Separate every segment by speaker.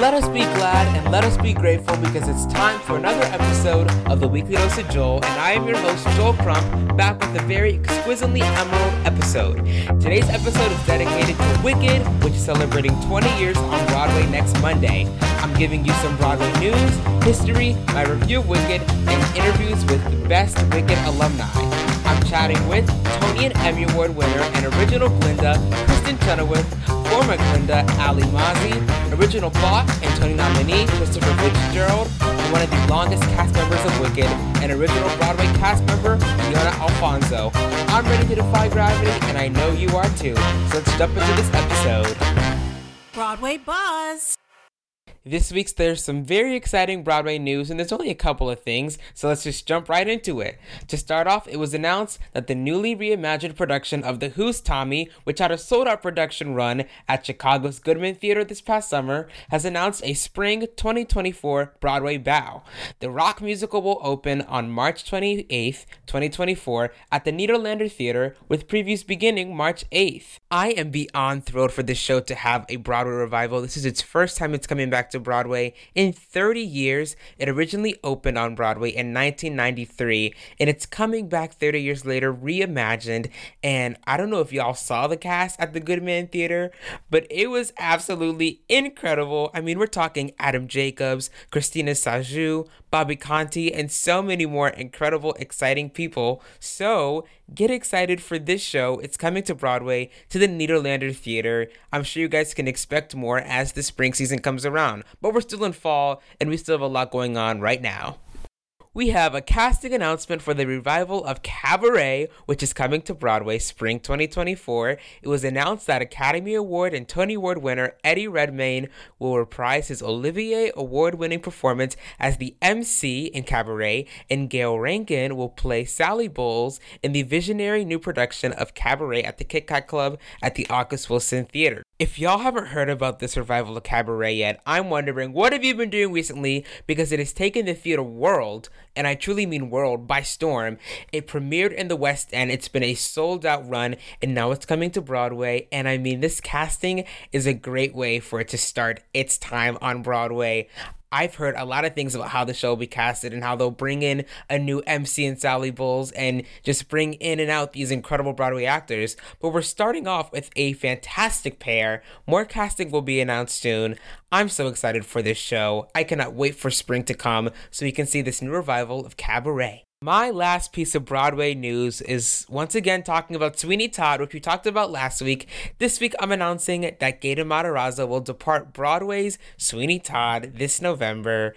Speaker 1: Let us be glad and let us be grateful because it's time for another episode of the Weekly Dose of Joel, and I am your host, Joel Crump, back with a very exquisitely emerald episode. Today's episode is dedicated to Wicked, which is celebrating 20 years on Broadway next Monday. I'm giving you some Broadway news, history, my review of Wicked, and interviews with the best Wicked alumni. I'm chatting with Tony and Emmy Award winner and original Glinda, Kristin Chenoweth, former Glinda, Alli Mauzey, original Boq and Tony nominee, Christopher Fitzgerald, and one of the longest cast members of Wicked, and original Broadway cast member, Ioana Alfonso. I'm ready to defy gravity, and I know you are too. So let's jump into this episode.
Speaker 2: Broadway Buzz.
Speaker 1: This week's there's some very exciting Broadway news, and there's only a couple of things, so let's just jump right into it. To start off, it was announced that the newly reimagined production of The Who's Tommy, which had a sold out production run at Chicago's Goodman Theater this past summer, has announced a spring 2024 Broadway bow. The rock musical will open on March 28th, 2024, at the Nederlander Theater, with previews beginning March 8th. I am beyond thrilled for this show to have a Broadway revival. This is its first time it's coming back to Broadway in 30 years. It originally opened on Broadway in 1993, and it's coming back 30 years later, reimagined. And I don't know if y'all saw the cast at the Goodman Theater, but it was absolutely incredible. I mean, we're talking Adam Jacobs, Christina Sajous, Bobby Conte, and so many more incredible, exciting people. So get excited for this show. It's coming to Broadway to the Nederlander Theater. I'm sure you guys can expect more as the spring season comes around, but we're still in fall and we still have a lot going on right now we have a casting announcement for the revival of Cabaret, which is coming to Broadway spring 2024. It was announced that Academy Award and Tony Award winner Eddie Redmayne will reprise his Olivier Award winning performance as the MC in Cabaret, and Gayle Rankin will play Sally Bowles in the visionary new production of Cabaret at the Kit Kat Club at the August Wilson Theater. If y'all haven't heard about this revival of Cabaret yet, I'm wondering what have you been doing recently because it has taken the theater world, and I truly mean world, by storm. It premiered in the West End, it's been a sold out run, and now it's coming to Broadway. And I mean, this casting is a great way for it to start its time on Broadway. I've heard a lot of things about how the show will be casted and how they'll bring in a new MC and Sally Bowles and just bring in and out these incredible Broadway actors. But we're starting off with a fantastic pair. More casting will be announced soon. I'm so excited for this show. I cannot wait for spring to come so we can see this new revival of Cabaret. My last piece of Broadway news is once again talking about Sweeney Todd, which we talked about last week. This week, I'm announcing that Gaten Matarazzo will depart Broadway's Sweeney Todd this November.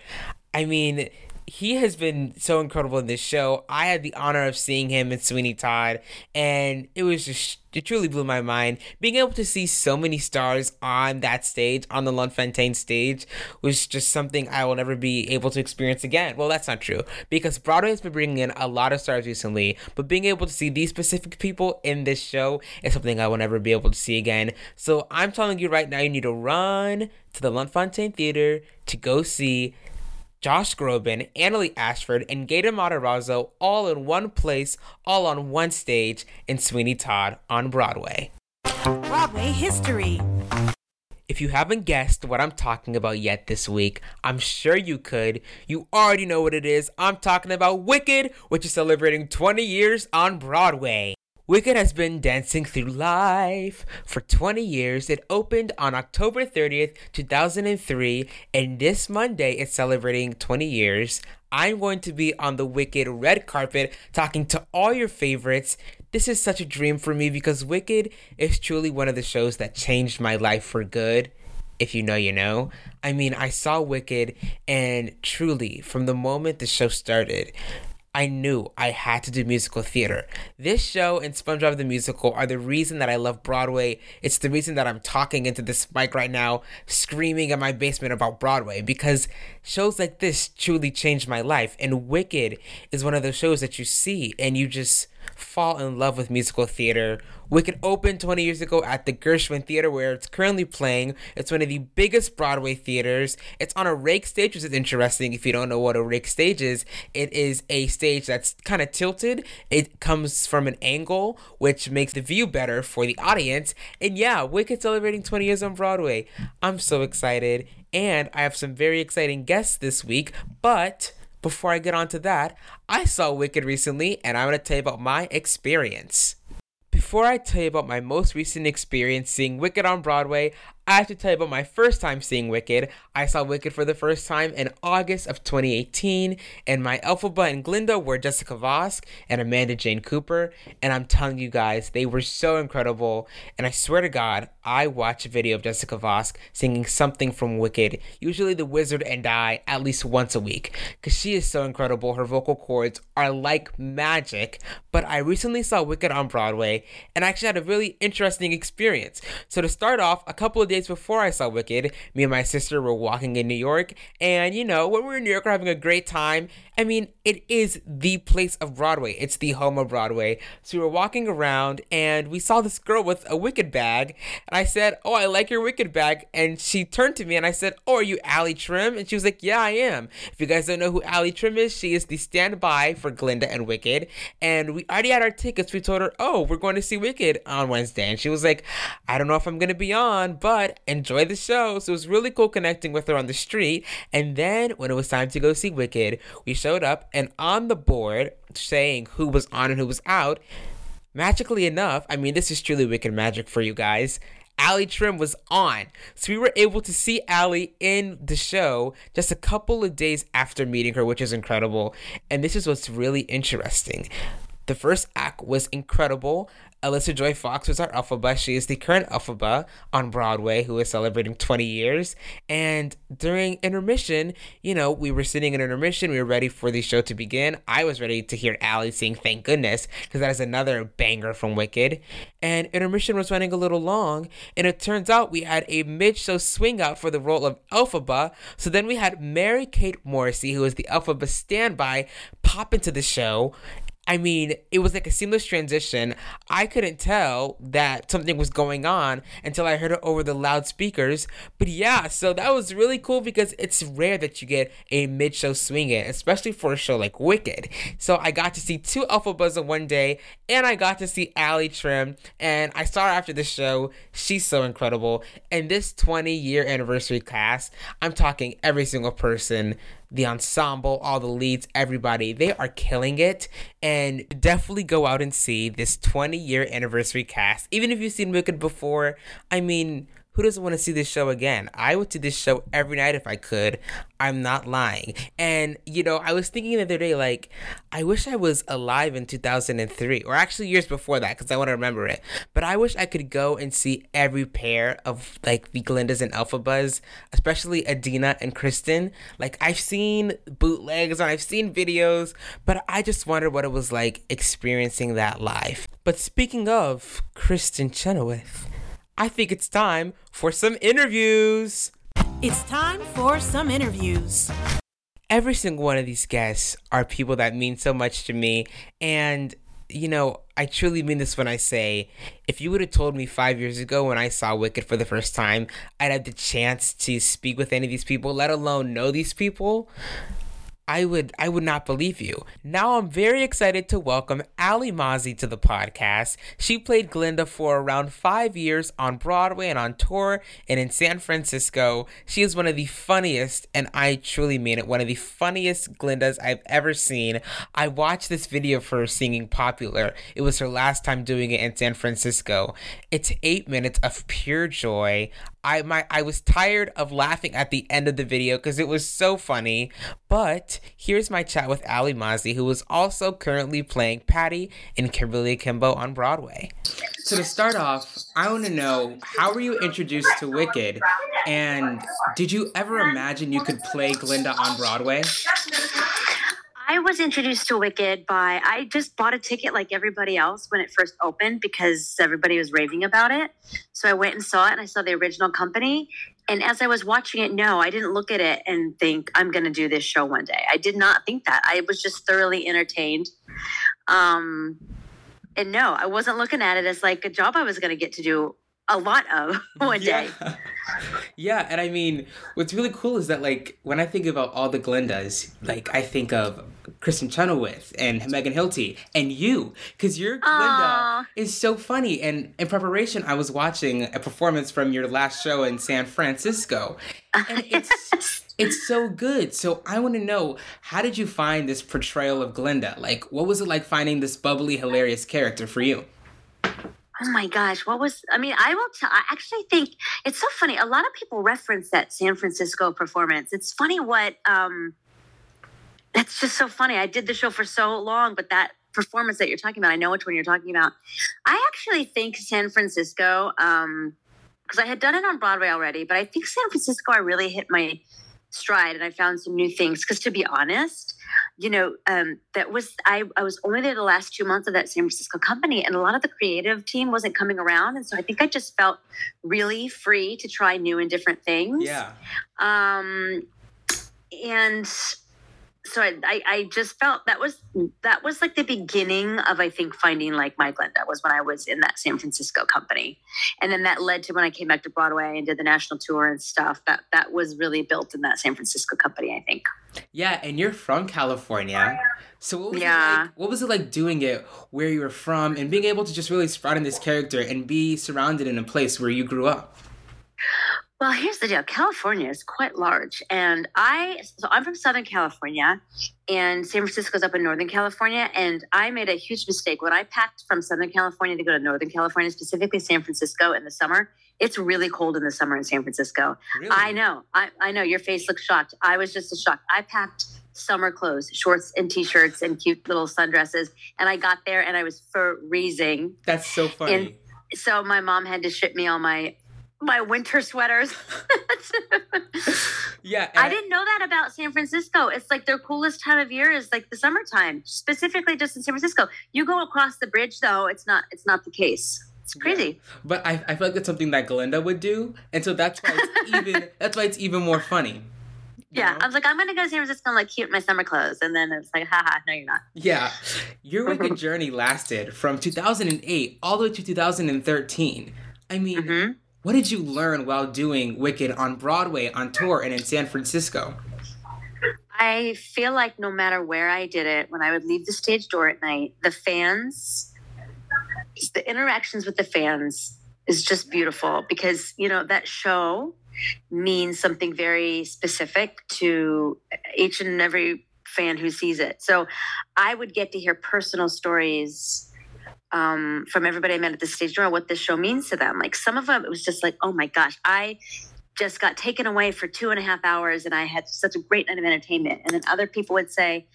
Speaker 1: I mean, he has been so incredible in this show. I had the honor of seeing him in Sweeney Todd, and it was just it truly blew my mind. Being able to see so many stars on that stage, on the Lunt-Fontanne stage, was just something I will never be able to experience again. Well, that's not true because Broadway has been bringing in a lot of stars recently, but being able to see these specific people in this show is something I will never be able to see again. So I'm telling you right now, you need to run to the Lunt-Fontanne Theater to go see Josh Groban, Annaleigh Ashford, and Gaten Matarazzo all in one place, all on one stage in Sweeney Todd on Broadway.
Speaker 2: Broadway history.
Speaker 1: If you haven't guessed what I'm talking about yet this week, I'm sure you could. You already know what it is. I'm talking about Wicked, which is celebrating 20 years on Broadway. Wicked has been dancing through life for 20 years. It opened on October 30th, 2003, and this Monday it's celebrating 20 years. I'm going to be on the Wicked red carpet talking to all your favorites. This is such a dream for me because Wicked is truly one of the shows that changed my life for good. If you know, you know. I mean, I saw Wicked, and truly, from the moment the show started, I knew I had to do musical theater. This show and SpongeBob the Musical are the reason that I love Broadway. It's the reason that I'm talking into this mic right now, screaming in my basement about Broadway, because shows like this truly changed my life. And Wicked is one of those shows that you see and you just fall in love with musical theater. Wicked opened 20 years ago at the Gershwin Theater, where it's currently playing. It's one of the biggest Broadway theaters. It's on a rake stage, which is interesting if you don't know what a rake stage is. It is a stage that's kind of tilted. It comes from an angle, which makes the view better for the audience. And yeah, Wicked celebrating 20 years on Broadway. I'm so excited. And I have some very exciting guests this week, but before I get on to that, I saw Wicked recently and I'm going to tell you about my experience. Before I tell you about my most recent experience seeing Wicked on Broadway, I have to tell you about my first time seeing Wicked. I saw Wicked for the first time in August of 2018, and my Elphaba and Glinda were Jessica Vosk and Amanda Jane Cooper. And I'm telling you guys, they were so incredible. And I swear to God, I watch a video of Jessica Vosk singing something from Wicked, usually The Wizard and I, at least once a week, because she is so incredible. Her vocal cords are like magic. But I recently saw Wicked on Broadway, and I actually had a really interesting experience. So to start off, a couple of days before I saw Wicked, me and my sister were walking in New York, and you know, when we were in New York, we're having a great time. I mean, it is the place of Broadway. It's the home of Broadway. So we were walking around, and we saw this girl with a Wicked bag, and I said, "Oh, I like your Wicked bag," and she turned to me, and I said, "Oh, are you Allie Trimm?" And she was like, "Yeah, I am." If you guys don't know who Allie Trimm is, she is the standby for Glinda and Wicked, and we already had our tickets. We told her, "Oh, we're going to see Wicked on Wednesday," and she was like, "I don't know if I'm gonna be on, but." enjoy the show. So it was really cool connecting with her on the street. And then when it was time to go see Wicked, we showed up and on the board saying who was on and who was out, magically enough, I mean, this is truly Wicked magic for you guys. Allie Trimm was on. So we were able to see Allie in the show just a couple of days after meeting her, which is incredible. And this is what's really interesting. The first act was incredible. Alyssa Joy Fox was our Elphaba. She is the current Elphaba on Broadway who is celebrating 20 years. And during intermission, you know, we were sitting in intermission. We were ready for the show to begin. I was ready to hear Allie sing Thank Goodness because that is another banger from Wicked. And intermission was running a little long. And it turns out we had a mid show swing out for the role of Elphaba. So then we had Mary Kate Morrissey, who was the Elphaba standby, pop into the show I mean, it was like a seamless transition. I couldn't tell that something was going on until I heard it over the loudspeakers. But yeah, so that was really cool because it's rare that you get a mid show swing in, especially for a show like Wicked. So I got to see two Elphaba in one day, and I got to see Allie Trimm, and I saw her after the show. She's so incredible. And this 20 year anniversary cast, I'm talking every single person the ensemble, all the leads, everybody. They are killing it. And definitely go out and see this 20 year anniversary cast. Even if you've seen Wicked before, I mean, who doesn't want to see this show again? I would see this show every night if I could. I'm not lying. And, you know, I was thinking the other day, like, I wish I was alive in 2003, or actually years before that, because I want to remember it. But I wish I could go and see every pair of, like, the Glindas and Elphabas, especially Idina and Kristin. Like, I've seen bootlegs and I've seen videos, but I just wonder what it was like experiencing that live. But speaking of Kristin Chenoweth, I think it's time for some interviews.
Speaker 2: It's time for some interviews.
Speaker 1: Every single one of these guests are people that mean so much to me. And, you know, I truly mean this when I say if you would have told me five years ago when I saw Wicked for the first time, I'd have the chance to speak with any of these people, let alone know these people, I would I would not believe you. Now I'm very excited to welcome Alli Mauzey to the podcast. She played Glinda for around five years on Broadway and on tour and in San Francisco. She is one of the funniest, and I truly mean it, one of the funniest Glindas I've ever seen. I watched this video for her singing Popular. It was her last time doing it in San Francisco. It's eight minutes of pure joy. I my I was tired of laughing at the end of the video because it was so funny. But here's my chat with Alli Mauzey, who is also currently playing Patty in Kimberly Akimbo on Broadway. So to start off, I want to know how were you introduced to Wicked, and did you ever imagine you could play Glinda on Broadway?
Speaker 3: I was introduced to Wicked by I just bought a ticket like everybody else when it first opened because everybody was raving about it. So I went and saw it and I saw the original company. And as I was watching it, no, I didn't look at it and think I'm going to do this show one day. I did not think that. I was just thoroughly entertained. Um, and no, I wasn't looking at it as like a job I was going to get to do a lot of one
Speaker 1: yeah.
Speaker 3: day.
Speaker 1: yeah, and I mean, what's really cool is that like when I think about all the Glindas, like I think of Kristin Chenoweth and Megan Hilty and you, because your Glinda
Speaker 3: Aw.
Speaker 1: is so funny. And in preparation, I was watching a performance from your last show in San Francisco, and it's it's so good. So I want to know how did you find this portrayal of Glinda? Like, what was it like finding this bubbly, hilarious character for you?
Speaker 3: Oh my gosh, what was I mean, I will tell I actually think it's so funny. A lot of people reference that San Francisco performance. It's funny what um it's just so funny. I did the show for so long, but that performance that you're talking about, I know which one you're talking about. I actually think San Francisco, um, because I had done it on Broadway already, but I think San Francisco I really hit my stride and I found some new things. Because to be honest, you know, um, that was I, I was only there the last two months of that San Francisco company, and a lot of the creative team wasn't coming around, and so I think I just felt really free to try new and different things.
Speaker 1: Yeah.
Speaker 3: Um, and so I, I, I just felt that was that was like the beginning of I think finding like my Glinda was when I was in that San Francisco company, and then that led to when I came back to Broadway and did the national tour and stuff. That that was really built in that San Francisco company, I think.
Speaker 1: Yeah, and you're from California. So what was
Speaker 3: Yeah.
Speaker 1: it like what was it like doing it where you were from and being able to just really sprout in this character and be surrounded in a place where you grew up?
Speaker 3: Well, here's the deal. California is quite large, and I so I'm from Southern California, and San Francisco's up in Northern California, and I made a huge mistake when I packed from Southern California to go to Northern California, specifically San Francisco in the summer. It's really cold in the summer in San Francisco.
Speaker 1: Really?
Speaker 3: I know. I, I know. Your face looks shocked. I was just as shocked. I packed summer clothes, shorts and t-shirts and cute little sundresses, and I got there and I was freezing
Speaker 1: That's so funny.
Speaker 3: And- so my mom had to ship me all my my winter sweaters.
Speaker 1: yeah,
Speaker 3: I didn't know that about San Francisco. It's like their coolest time of year is like the summertime, specifically just in San Francisco. You go across the bridge though, it's not it's not the case. It's crazy.
Speaker 1: But I, I feel like that's something that Glinda would do, and so that's why it's even that's why it's even more funny.
Speaker 3: Yeah.
Speaker 1: know?
Speaker 3: I was like, I'm gonna go to San Francisco and like cute my summer clothes. And then it's like, haha, no, you're not.
Speaker 1: Yeah. Your Wicked journey lasted from 2008 all the way to 2013. I mean,
Speaker 3: Mhm.
Speaker 1: What did you learn while doing Wicked on Broadway, on tour, and in San Francisco?
Speaker 3: I feel like no matter where I did it, when I would leave the stage door at night, the fans, the interactions with the fans is just beautiful because, you know, that show means something very specific to each and every fan who sees it. So I would get to hear personal stories um, from everybody I met at the stage door, what this show means to them. Like some of them, it was just like, oh my gosh, I just got taken away for two and a half hours and I had such a great night of entertainment. And then other people would say,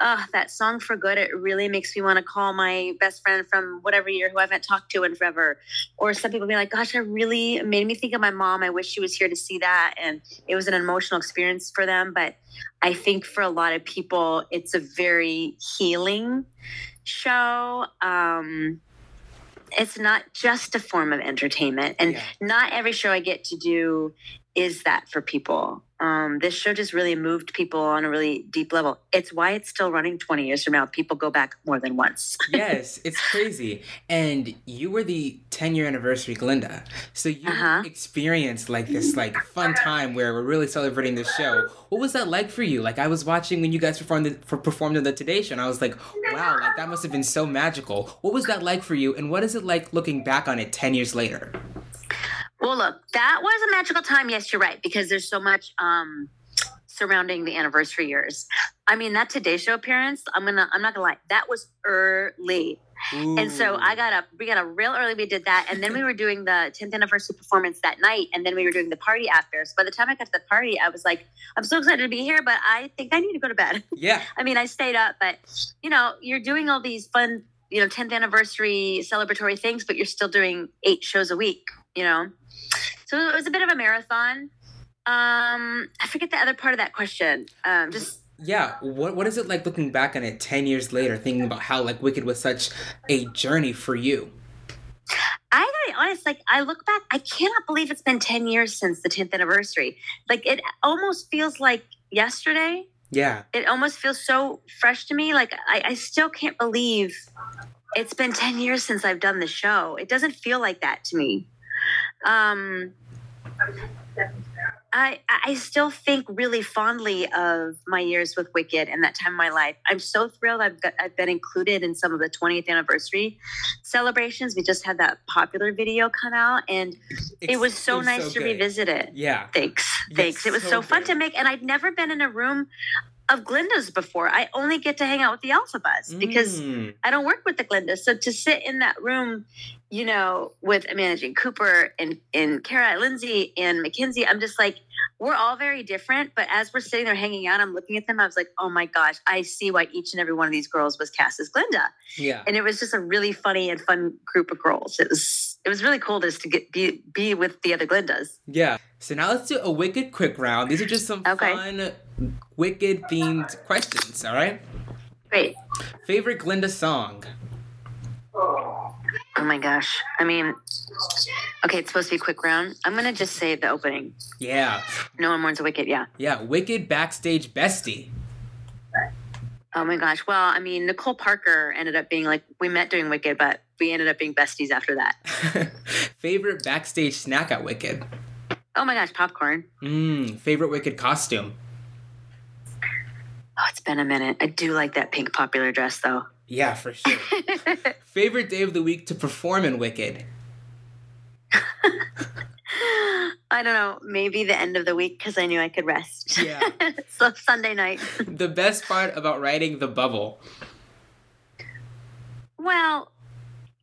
Speaker 3: Oh, that song for good, it really makes me want to call my best friend from whatever year who I haven't talked to in forever. Or some people be like, Gosh, I really made me think of my mom. I wish she was here to see that. And it was an emotional experience for them. But I think for a lot of people, it's a very healing show. Um, it's not just a form of entertainment. And
Speaker 1: Yeah.
Speaker 3: not every show I get to do is that for people. Um, this show just really moved people on a really deep level. It's why it's still running 20 years from now. People go back more than once.
Speaker 1: yes, it's crazy. And you were the 10 year anniversary Glinda. So you
Speaker 3: Uh-huh.
Speaker 1: experienced like this like fun time where we're really celebrating the show. What was that like for you? Like I was watching when you guys performed the, for, performed on the Today Show and I was like, wow, like that must have been so magical. What was that like for you? And what is it like looking back on it 10 years later?
Speaker 3: Well, look, that was a magical time. Yes, you're right, because there's so much um, surrounding the anniversary years. I mean, that Today Show appearance, I'm gonna, I'm not gonna lie, that was early. And so I got up, we got up real early. We did that. And then we were doing the 10th anniversary performance that night. And then we were doing the party after. So by the time I got to the party, I was like, I'm so excited to be here, but I think I need to go to bed.
Speaker 1: Yeah.
Speaker 3: I mean, I stayed up, but you know, you're doing all these fun, you know, 10th anniversary celebratory things, but you're still doing eight shows a week, you know? So it was a bit of a marathon. Um, I forget the other part of that question. Um, just
Speaker 1: yeah, what what is it like looking back on it ten years later, thinking about how like Wicked was such a journey for you?
Speaker 3: I gotta be honest, like I look back, I cannot believe it's been 10 years since the 10th anniversary. Like it almost feels like yesterday.
Speaker 1: Yeah,
Speaker 3: It almost feels so fresh to me. Like I, I still can't believe it's been 10 years since I've done the show. It doesn't feel like that to me. Um I, I still think really fondly of my years with Wicked and that time in my life. I'm so thrilled I've, got, I've been included in some of the 20th anniversary celebrations. We just had that popular video come out, and it was so nice to
Speaker 1: good.
Speaker 3: revisit it.
Speaker 1: Yeah,
Speaker 3: Thanks.
Speaker 1: Yes,
Speaker 3: Thanks. It was
Speaker 1: so
Speaker 3: so, fun to make, and I'd never been in a room of Glinda's before. I only get to hang out with the Elphabas because
Speaker 1: Mm.
Speaker 3: I don't work with the Glindas. So to sit in that room, you know, with Amanda Jane Cooper and, and Kara Lindsay and McKenzie, I'm just like, we're all very different. But as we're sitting there hanging out, I'm looking at them. I was like, oh my gosh, I see why each and every one of these girls was cast as Glinda.
Speaker 1: yeah,
Speaker 3: And it was just a really funny and fun group of girls. It was it was really cool just to get be be with the other Glindas.
Speaker 1: yeah. So now let's do a Wicked quick round. These are just some
Speaker 3: Okay.
Speaker 1: fun Wicked themed questions. All right.
Speaker 3: Great.
Speaker 1: Favorite Glinda song?
Speaker 3: Oh my gosh. I mean, okay, it's supposed to be a quick round. I'm gonna just say the opening.
Speaker 1: Yeah,
Speaker 3: No one mourns a wicked. Yeah.
Speaker 1: yeah. Wicked backstage bestie.
Speaker 3: Oh my gosh. Well, I mean, Nicole Parker ended up being like we met doing Wicked, but we ended up being besties after that.
Speaker 1: Favorite backstage snack at Wicked?
Speaker 3: Oh my gosh, popcorn.
Speaker 1: Mmm. Favorite Wicked costume?
Speaker 3: Oh, it's been a minute. I do like that pink popular dress though.
Speaker 1: Yeah, for sure. Favorite day of the week to perform in Wicked?
Speaker 3: I don't know. Maybe the end of the week because I knew I could rest.
Speaker 1: Yeah.
Speaker 3: so Sunday night.
Speaker 1: The best part about writing the bubble.
Speaker 3: Well,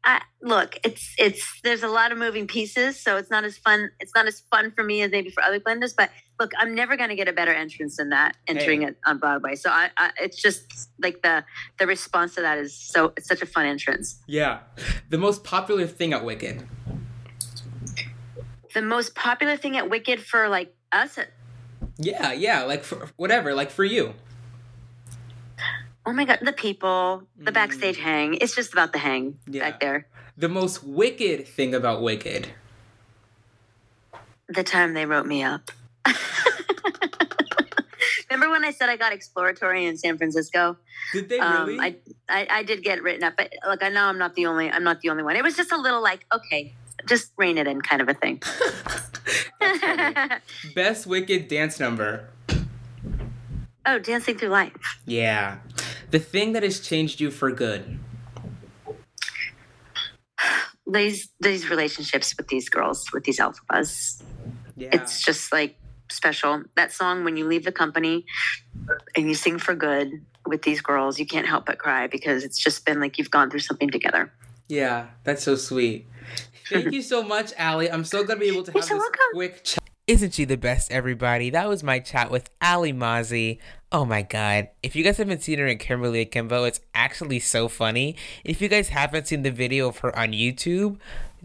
Speaker 3: I, look, it's it's there's a lot of moving pieces, so it's not as fun. It's not as fun for me as maybe for other Glindas. But look, I'm never going to get a better entrance than that entering
Speaker 1: Hey.
Speaker 3: it on Broadway. So I, I, it's just like the the response to that is so it's such a fun entrance.
Speaker 1: Yeah. The most popular thing at Wicked.
Speaker 3: The most popular thing at Wicked for like us.
Speaker 1: Yeah, yeah. Like for whatever. Like for you.
Speaker 3: Oh my god, the people, the backstage hang. It's just about the hang
Speaker 1: Mm. Yeah.
Speaker 3: back there.
Speaker 1: The most wicked thing about Wicked.
Speaker 3: The time they wrote me up. Remember when I said I got exploratory in San Francisco?
Speaker 1: Did they
Speaker 3: Um,
Speaker 1: really?
Speaker 3: I, I I did get written up, but look, I know I'm not the only I'm not the only one. It was just a little like, okay, just rein it in, kind of a thing.
Speaker 1: Best Wicked dance number.
Speaker 3: oh, dancing through life.
Speaker 1: Yeah. The thing that has changed you for good.
Speaker 3: These these relationships with these girls, with these Elphabas,
Speaker 1: Yeah.
Speaker 3: it's just like special. That song when you leave the company and you sing for good with these girls, you can't help but cry because it's just been like you've gone through something together.
Speaker 1: yeah, that's so sweet. Thank you so much, Alli. I'm so glad to be able to
Speaker 3: You're
Speaker 1: have
Speaker 3: so
Speaker 1: this
Speaker 3: welcome.
Speaker 1: quick chat. Isn't she the best, everybody? That was my chat with Alli Mauzey. Oh my god. If you guys haven't seen her in Kimberly Akimbo, it's actually so funny. If you guys haven't seen the video of her on YouTube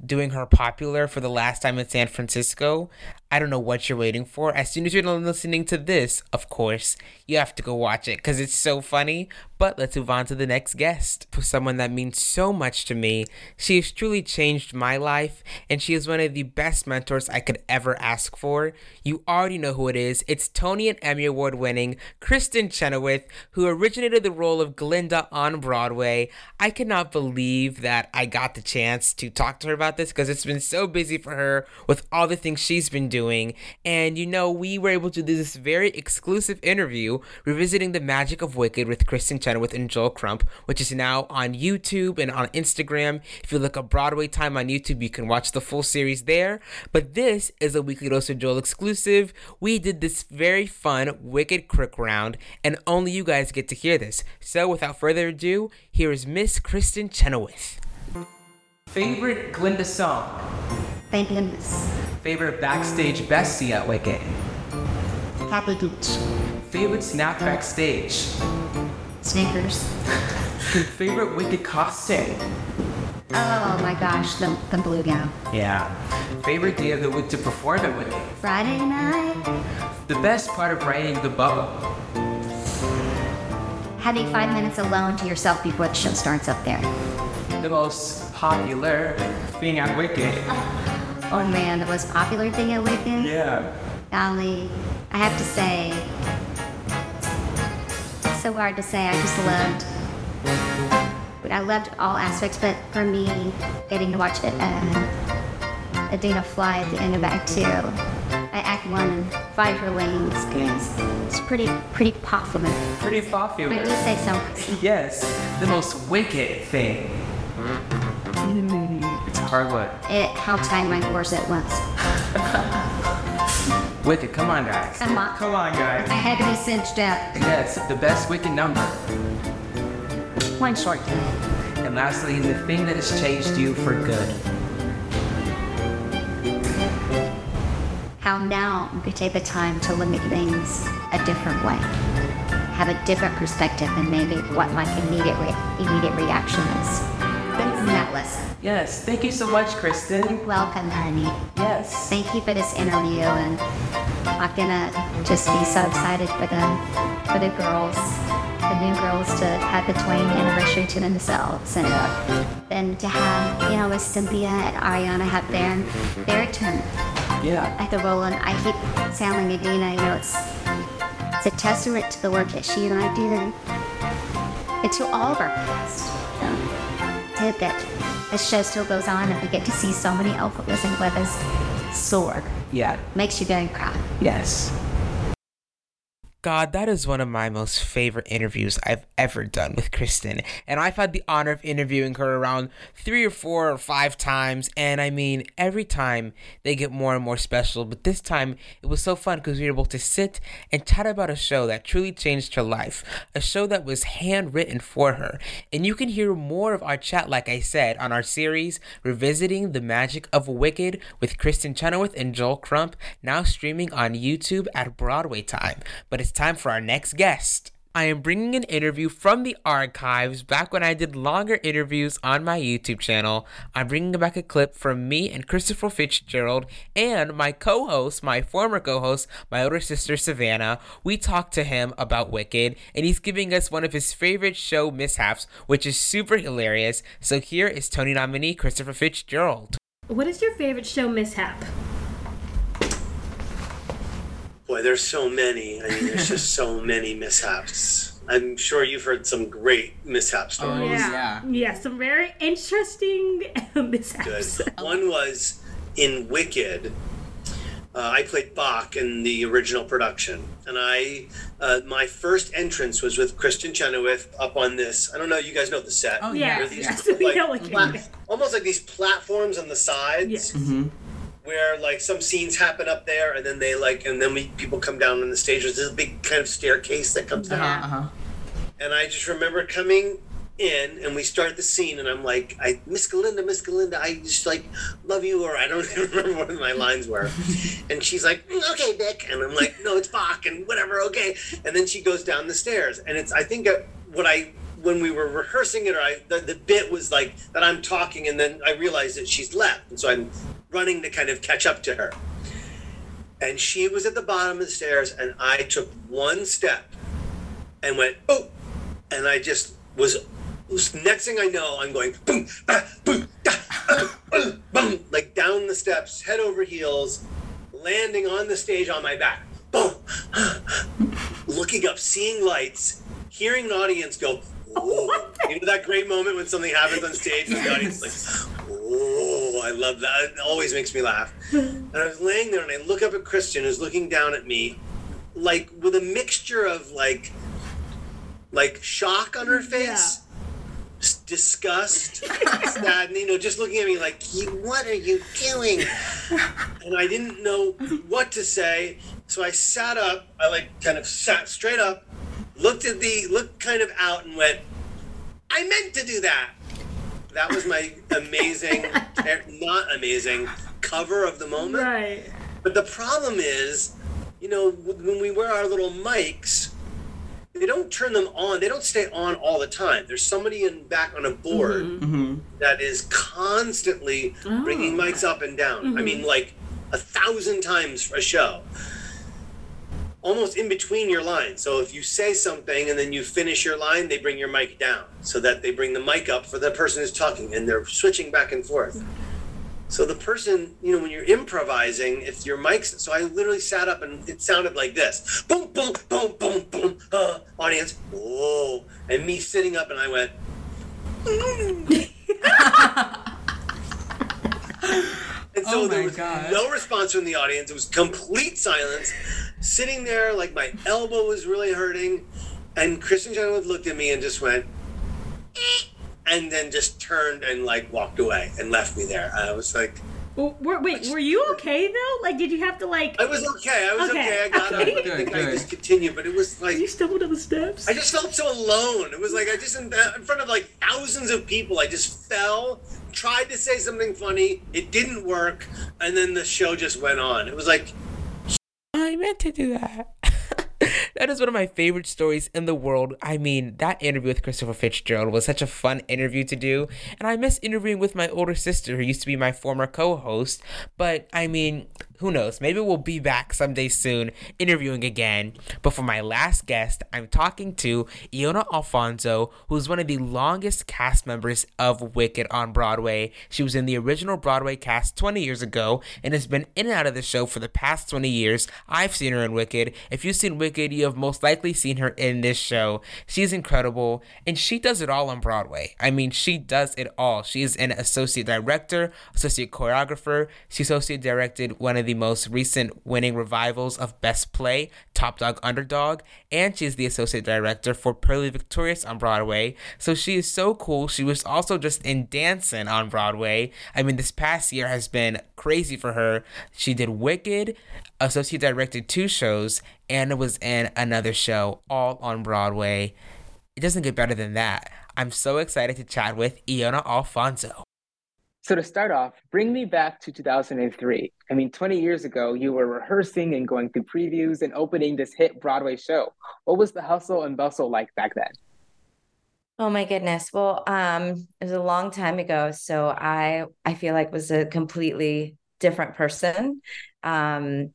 Speaker 1: doing her popular for the last time in San Francisco, I don't know what you're waiting for. As soon as you're done listening to this, of course, you have to go watch it because it's so funny. But let's move on to the next guest. For someone that means so much to me, she has truly changed my life, and she is one of the best mentors I could ever ask for. You already know who it is. It's Tony and Emmy Award winning Kristin Chenoweth, who originated the role of Glinda on Broadway. I cannot believe that I got the chance to talk to her about this because it's been so busy for her with all the things she's been doing. And you know, we were able to do this very exclusive interview revisiting the magic of Wicked with Kristin Chenoweth and Joel Crump, which is now on YouTube and on Instagram. If you look up Broadway Time on YouTube, you can watch the full series there. But this is a Weekly Dose of Joel exclusive. We did this very fun Wicked Crick round, and only you guys get to hear this. So without further ado, here is Miss Kristin Chenoweth. Favorite Glinda song?
Speaker 4: Thank goodness.
Speaker 1: Favorite backstage bestie at Wicked?
Speaker 4: Happy Gooch.
Speaker 1: Favorite snack backstage?
Speaker 4: Snickers.
Speaker 1: Favorite Wicked costume?
Speaker 4: Oh my gosh, the, the blue gown.
Speaker 1: Yeah. Favorite day of the week to perform at Wicked?
Speaker 4: Friday night.
Speaker 1: The best part of writing the bubble?
Speaker 4: having five minutes alone to yourself before the show starts up there.
Speaker 1: The most popular thing at Wicked.
Speaker 4: Oh man, the most popular thing at Wicked?
Speaker 1: Yeah.
Speaker 4: Golly, I have to say, it's so hard to say. I just loved, but I loved all aspects. But for me, getting to watch it, uh, Idina fly at the end of Act Two, I Act One, and Five Lane experience, it's pretty, pretty popular.
Speaker 1: Pretty
Speaker 4: I
Speaker 1: popular.
Speaker 4: do say so.
Speaker 1: Yes, the most wicked thing. It's hard what?
Speaker 4: It how tight my corset was.
Speaker 1: Wicked, come on guys.
Speaker 4: Come on.
Speaker 1: Come on guys.
Speaker 4: I had to be cinched up.
Speaker 1: Yes, the best wicked number.
Speaker 4: One short.
Speaker 1: And lastly, the thing that has changed you for good.
Speaker 4: how now you could take the time to look at things a different way, have a different perspective and maybe what my immediate re- immediate reaction is. That lesson.
Speaker 1: Yes, thank you so much, Kristin.
Speaker 4: You're welcome, honey.
Speaker 1: Yes.
Speaker 4: Thank you for this interview, and I'm gonna just be so excited for the for the girls, the new girls, to have the 20th anniversary to themselves, and then to have you know with Cynthia and Ariana have their their turn
Speaker 1: Yeah.
Speaker 4: at the Roland, I keep telling Idina, you know, it's it's a testament to the work that she and I do, and, to all of our cast. That the show still goes on, and we get to see so many alphas and weathers soar.
Speaker 1: Yeah.
Speaker 4: Makes you very proud.
Speaker 1: Yes. God, that is one of my most favorite interviews I've ever done with Kristin. And I've had the honor of interviewing her around three or four or five times. And I mean, every time they get more and more special. But this time it was so fun because we were able to sit and chat about a show that truly changed her life, a show that was handwritten for her. And you can hear more of our chat, like I said, on our series, Revisiting the Magic of Wicked with Kristin Chenoweth and Joel Crump, now streaming on YouTube at Broadway time. But it's time for our next guest. I am bringing an interview from the archives back when I did longer interviews on my YouTube channel. I'm bringing back a clip from me and Christopher Fitzgerald and my co host, my former co host, my older sister Savannah. We talked to him about Wicked, and he's giving us one of his favorite show mishaps, which is super hilarious. So here is Tony nominee Christopher Fitzgerald.
Speaker 5: What is your favorite show mishap?
Speaker 6: Boy, there's so many. I mean, there's just so many mishaps. I'm sure you've heard some great mishap stories.
Speaker 5: Oh, yeah. Yeah, some very interesting mishaps.
Speaker 6: Good. One was in Wicked. Uh, I played Boq in the original production, and I uh, my first entrance was with Kristin Chenoweth up on this. I don't know. You guys know the set.
Speaker 5: Oh, yeah.
Speaker 6: There these
Speaker 5: Yeah.
Speaker 6: like,
Speaker 5: Yeah.
Speaker 6: plat- almost like these platforms on the sides.
Speaker 5: Yes.
Speaker 6: Where like some scenes happen up there and then they like and then we people come down on the stage. There's this big kind of staircase that comes down.
Speaker 1: Uh-huh.
Speaker 6: and i just remember coming in and we start the scene and i'm like i miss galinda miss galinda i just like love you or i don't even remember what my lines were. And she's like "Mm, okay Biq. and i'm like no it's Boq and whatever okay. And then she goes down the stairs and it's i think uh, what i when we were rehearsing it or I, the, the bit was like that i'm talking and then i realized that she's left. And so i'm running to kind of catch up to her. And she was at the bottom of the stairs and i took one step and went oh and i just was next thing i know i'm going boom ah, boom ah, uh, boom like down the steps head over heels landing on the stage on my back. Boom looking up seeing lights hearing an audience go you know that great moment when something happens on stage and the audience is like oh i love that. It always makes me laugh. And i was laying there and i look up at Kristin who's looking down at me like with a mixture of like like shock on her face s- disgust sadness you know just looking at me like what are you doing? And i didn't know what to say. So i sat up i like kind of sat straight up looked at the looked kind of out and went i meant to do that that was my amazing not amazing cover of the moment
Speaker 5: Right.
Speaker 6: but the problem is, you know, when we wear our little mics, they don't turn them on. They don't stay on all the time. There's somebody in back on a board mm-hmm. Mm-hmm. that is constantly bringing oh. mics up and down. I mm-hmm. mean, like a thousand times for a show. Almost in between your lines. So if you say something and then you finish your line, they bring your mic down so that they bring the mic up for the person who's talking and they're switching back and forth. So the person, you know, when you're improvising, if your mic's, so I literally sat up and it sounded like this, boom, boom, boom, boom, boom, uh, audience, whoa, and me sitting up and I went, and so
Speaker 1: Oh
Speaker 6: there was
Speaker 1: God.
Speaker 6: no response from the audience. It was complete silence. Sitting there, like my elbow was really hurting, and Kristin Chenoweth looked at me and just went, "Eh," and then just turned and like walked away and left me there. I was like,
Speaker 5: Well, were- wait, were you okay though? Like, did you have to like?
Speaker 6: I was okay. I was okay.
Speaker 5: Okay,
Speaker 6: I got
Speaker 5: okay.
Speaker 6: up. I think
Speaker 1: Good,
Speaker 6: I just continued, but it was like
Speaker 5: You stumbled on the steps.
Speaker 6: I just felt so alone. It was like I just in, in front of like thousands of people. I just fell, tried to say something funny, it didn't work, and then the show just went on. It was like
Speaker 1: I meant to do that. that is one of my favorite stories in the world. I mean, that interview with Christopher Fitzgerald was such a fun interview to do, and I miss interviewing with my older sister, who used to be my former co host. But I mean, who knows? Maybe we'll be back someday soon interviewing again. But for my last guest, I'm talking to Ioana Alfonso, who's one of the longest cast members of Wicked on Broadway. She was in the original Broadway cast 20 years ago and has been in and out of the show for the past 20 years. I've seen her in Wicked. If you've seen Wicked, you have most likely seen her in this show. She's incredible and she does it all on Broadway. I mean, she does it all. She is an associate director, associate choreographer. She associate directed one of the most recent winning revivals of Best Play, Top Dog Underdog, and she's the associate director for Purlie Victorious on Broadway. So she is so cool. She was also just in Dancing on Broadway. I mean, this past year has been crazy for her. She did Wicked, associate directed two shows, and was in another show, all on Broadway. It doesn't get better than that. I'm so excited to chat with Ioana Alfonso.
Speaker 7: So to start off, bring me back to 2003. I mean, 20 years ago, you were rehearsing and going through previews and opening this hit Broadway show. What was the hustle and bustle like back then?
Speaker 8: Oh my goodness. Well, um, it was a long time ago, so I I feel like was a completely different person. Um,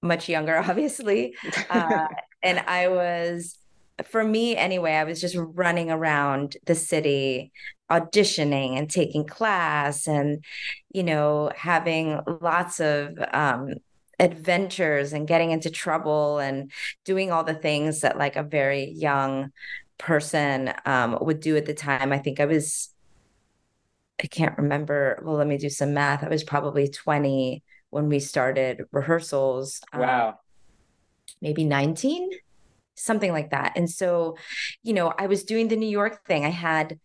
Speaker 8: much younger, obviously. Uh, and I was, for me anyway, I was just running around the city, auditioning and taking class and, you know, having lots of um, adventures and getting into trouble and doing all the things that like a very young person um, would do at the time. I think I was, I can't remember. Well, let me do some math. I was probably 20 when we started rehearsals. um,
Speaker 7: Wow.
Speaker 8: maybe 19 something like that and so you know i was doing the new york thing i had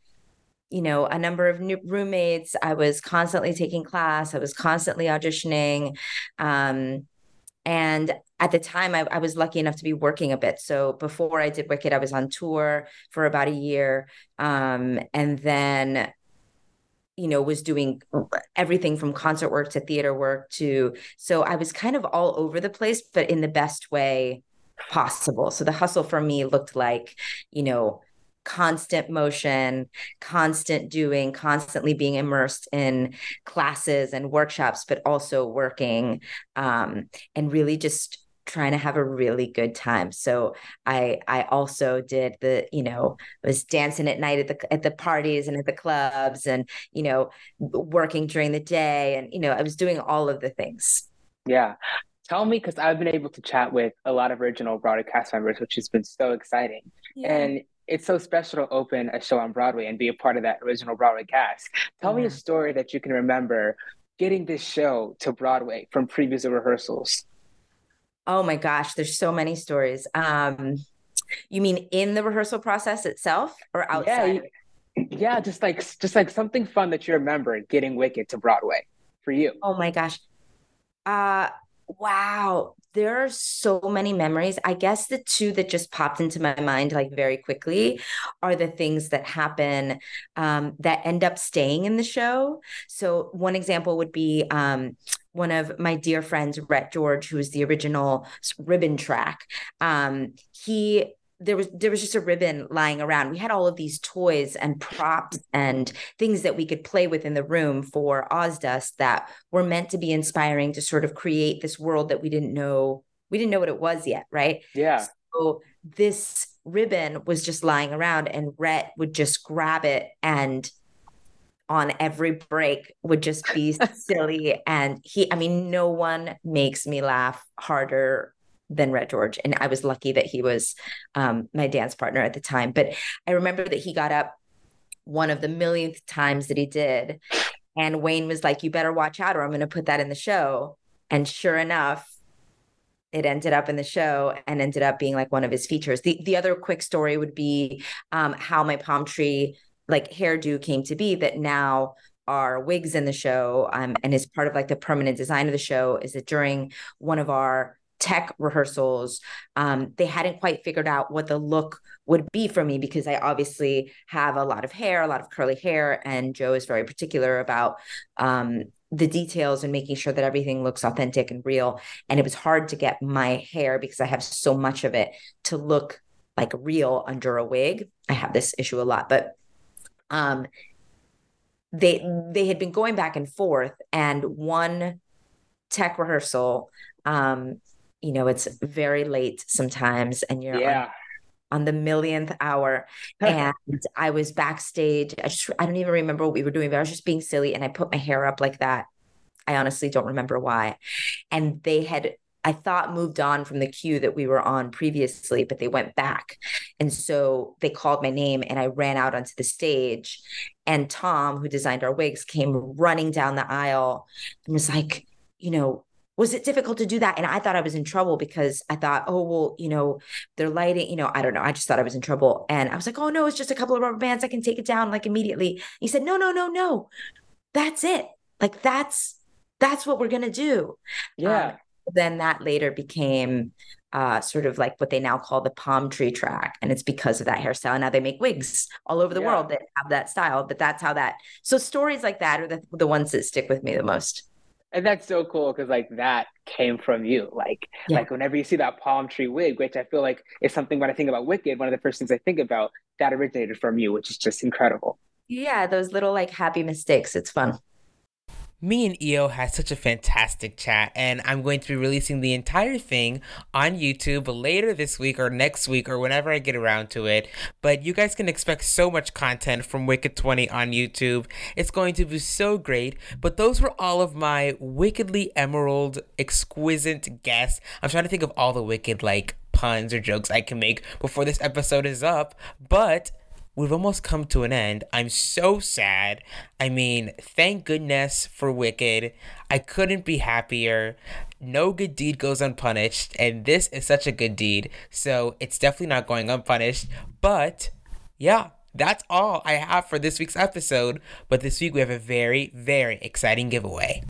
Speaker 8: you know a number of new roommates. I was constantly taking class. I was constantly auditioning. Um, and at the time I, I was lucky enough to be working a bit. So before i did wicked i was on tour for about a year. Um, and then you know was doing everything from concert work to theater work to so i was kind of all over the place but in the best way possible. So the hustle for me looked like you know constant motion constant doing constantly being immersed in classes and workshops but also working um, and really just trying to have a really good time so i i also did the you know was dancing at night at the at the parties and at the clubs and you know working during the day and you know i was doing all of the things
Speaker 7: Yeah. Tell me, because I've been able to chat with a lot of original broadcast members, which has been so exciting. And it's so special to open a show on Broadway and be a part of that original Broadway cast. Tell me a story that you can remember getting this show to Broadway from previous rehearsals.
Speaker 8: Oh my gosh, there's so many stories. Um, you mean in the rehearsal process itself or outside?
Speaker 7: Yeah, yeah, just like just like something fun that you remember getting Wicked to Broadway for you.
Speaker 8: Oh my gosh. Uh wow. There are so many memories. I guess the two that just popped into my mind like very quickly are the things that happen um, that end up staying in the show. So one example would be um, one of my dear friends, Rhett George, who was the original ribbon track. Um, he there was there was just a ribbon lying around. We had all of these toys and props and things that we could play with in the room for Ozdust that were meant to be inspiring to sort of create this world that we didn't know we didn't know what it was yet, right?
Speaker 7: Yeah.
Speaker 8: So this ribbon was just lying around and Rhett would just grab it and on every break would just be silly and he I mean no one makes me laugh harder than Red George. And I was lucky that he was um, my dance partner at the time. But I remember that he got up one of the millionth times that he did. And Wayne was like you better watch out or I'm going to put that in the show. And sure enough it ended up in the show and ended up being like one of his features. The the other quick story would be um, how my palm tree like hairdo came to be that now are wigs in the show um, and is part of like the permanent design of the show is that during one of our tech rehearsals um, they hadn't quite figured out what the look would be for me because i obviously have a lot of hair a lot of curly hair and joe is very particular about um, the details and making sure that everything looks authentic and real. And it was hard to get my hair because I have so much of it to look like real under a wig. I have this issue a lot, but um they they had been going back and forth and one tech rehearsal um you know it's very late sometimes and you're
Speaker 7: yeah.
Speaker 8: on, on the millionth hour and I was backstage. I just I don't even remember what we were doing, but I was just being silly and I put my hair up like that. I honestly don't remember why. And they had I thought moved on from the cue that we were on previously, but they went back. And so they called my name and I ran out onto the stage. And Tom, who designed our wigs, came running down the aisle and was like, you know, was it difficult to do that? And I thought I was in trouble because I thought, oh, well, you know, they're lighting, you know, I don't know. I just thought I was in trouble. And I was like, oh, no, it's just a couple of rubber bands. I can take it down like immediately. He said, no, no, no, no. That's it. Like, that's, that's what we're going to do.
Speaker 7: Yeah.
Speaker 8: Um, then that later became uh, sort of like what they now call the palm tree track. And it's because of that hairstyle. Now they make wigs all over the
Speaker 7: Yeah.
Speaker 8: world that have that style, but that's how that. So stories like that are the, the ones that stick with me the most.
Speaker 7: And that's so cool because like that came from you. Like
Speaker 8: Yeah.
Speaker 7: like whenever you see that palm tree wig, which I feel like is something when I think about Wicked, one of the first things I think about that originated from you, which is just incredible.
Speaker 8: Yeah, those little like happy mistakes. It's fun.
Speaker 1: Me and EO had such a fantastic chat, and I'm going to be releasing the entire thing on YouTube later this week or next week or whenever I get around to it. But you guys can expect so much content from Wicked 20 on YouTube. It's going to be so great. But those were all of my wickedly emerald, exquisite guests. I'm trying to think of all the wicked, like, puns or jokes I can make before this episode is up. But we've almost come to an end. I'm so sad. I mean, thank goodness for Wicked. I couldn't be happier. No good deed goes unpunished, and this is such a good deed. So it's definitely not going unpunished. But yeah, that's all I have for this week's episode. But this week we have a very, very exciting giveaway.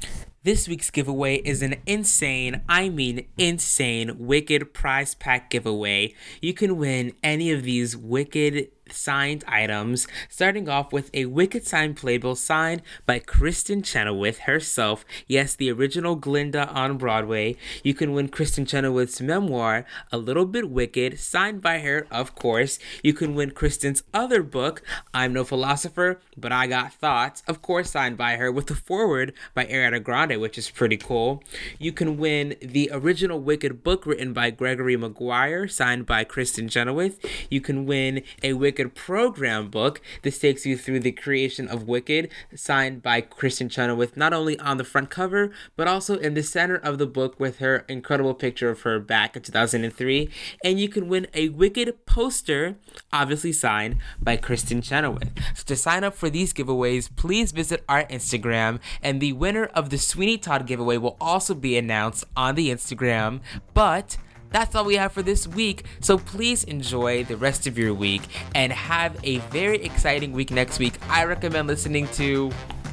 Speaker 1: This week's giveaway is an insane, I mean insane, Wicked prize pack giveaway. You can win any of these Wicked signed items, starting off with a Wicked signed playbill signed by Kristin Chenoweth herself. Yes, the original Glinda on Broadway. You can win Kristin Chenoweth's memoir, A Little Bit Wicked, signed by her, of course. You can win Kristin's other book, I'm No Philosopher, but I Got Thoughts, of course, signed by her, with a foreword by Ariana Grande, which is pretty cool. You can win the original Wicked book written by Gregory Maguire, signed by Kristin Chenoweth. You can win a Wicked program book. This takes you through the creation of Wicked, signed by Kristin Chenoweth, not only on the front cover, but also in the center of the book with her incredible picture of her back in 2003. And you can win a Wicked poster, obviously signed by Kristin Chenoweth. So to sign up for these giveaways, please visit our Instagram, and the winner of the Sweeney Todd giveaway will also be announced on the Instagram. But that's all we have for this week. So please enjoy the rest of your week and have a very exciting week next week. I recommend listening to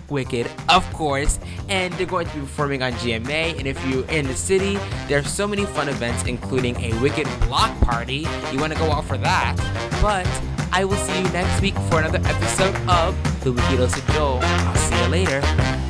Speaker 1: Wicked, of course, and they're going to be performing on GMA. And if you're in the city, there are so many fun events, including a Wicked block party. You want to go out for that. But I will see you next week for another episode of The Weekly Dose of Joel. I'll see you later.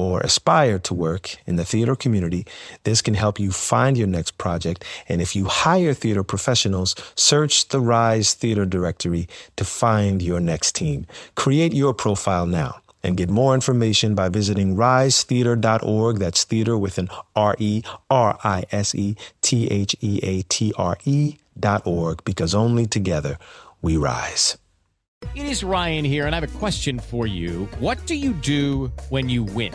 Speaker 9: or aspire to work in the theater community, this can help you find your next project. And if you hire theater professionals, search the Rise Theater Directory to find your next team. Create your profile now and get more information by visiting risetheater.org. That's theater with an R E R I S E T H E A T R E dot org because only together we rise.
Speaker 10: It is Ryan here, and I have a question for you. What do you do when you win?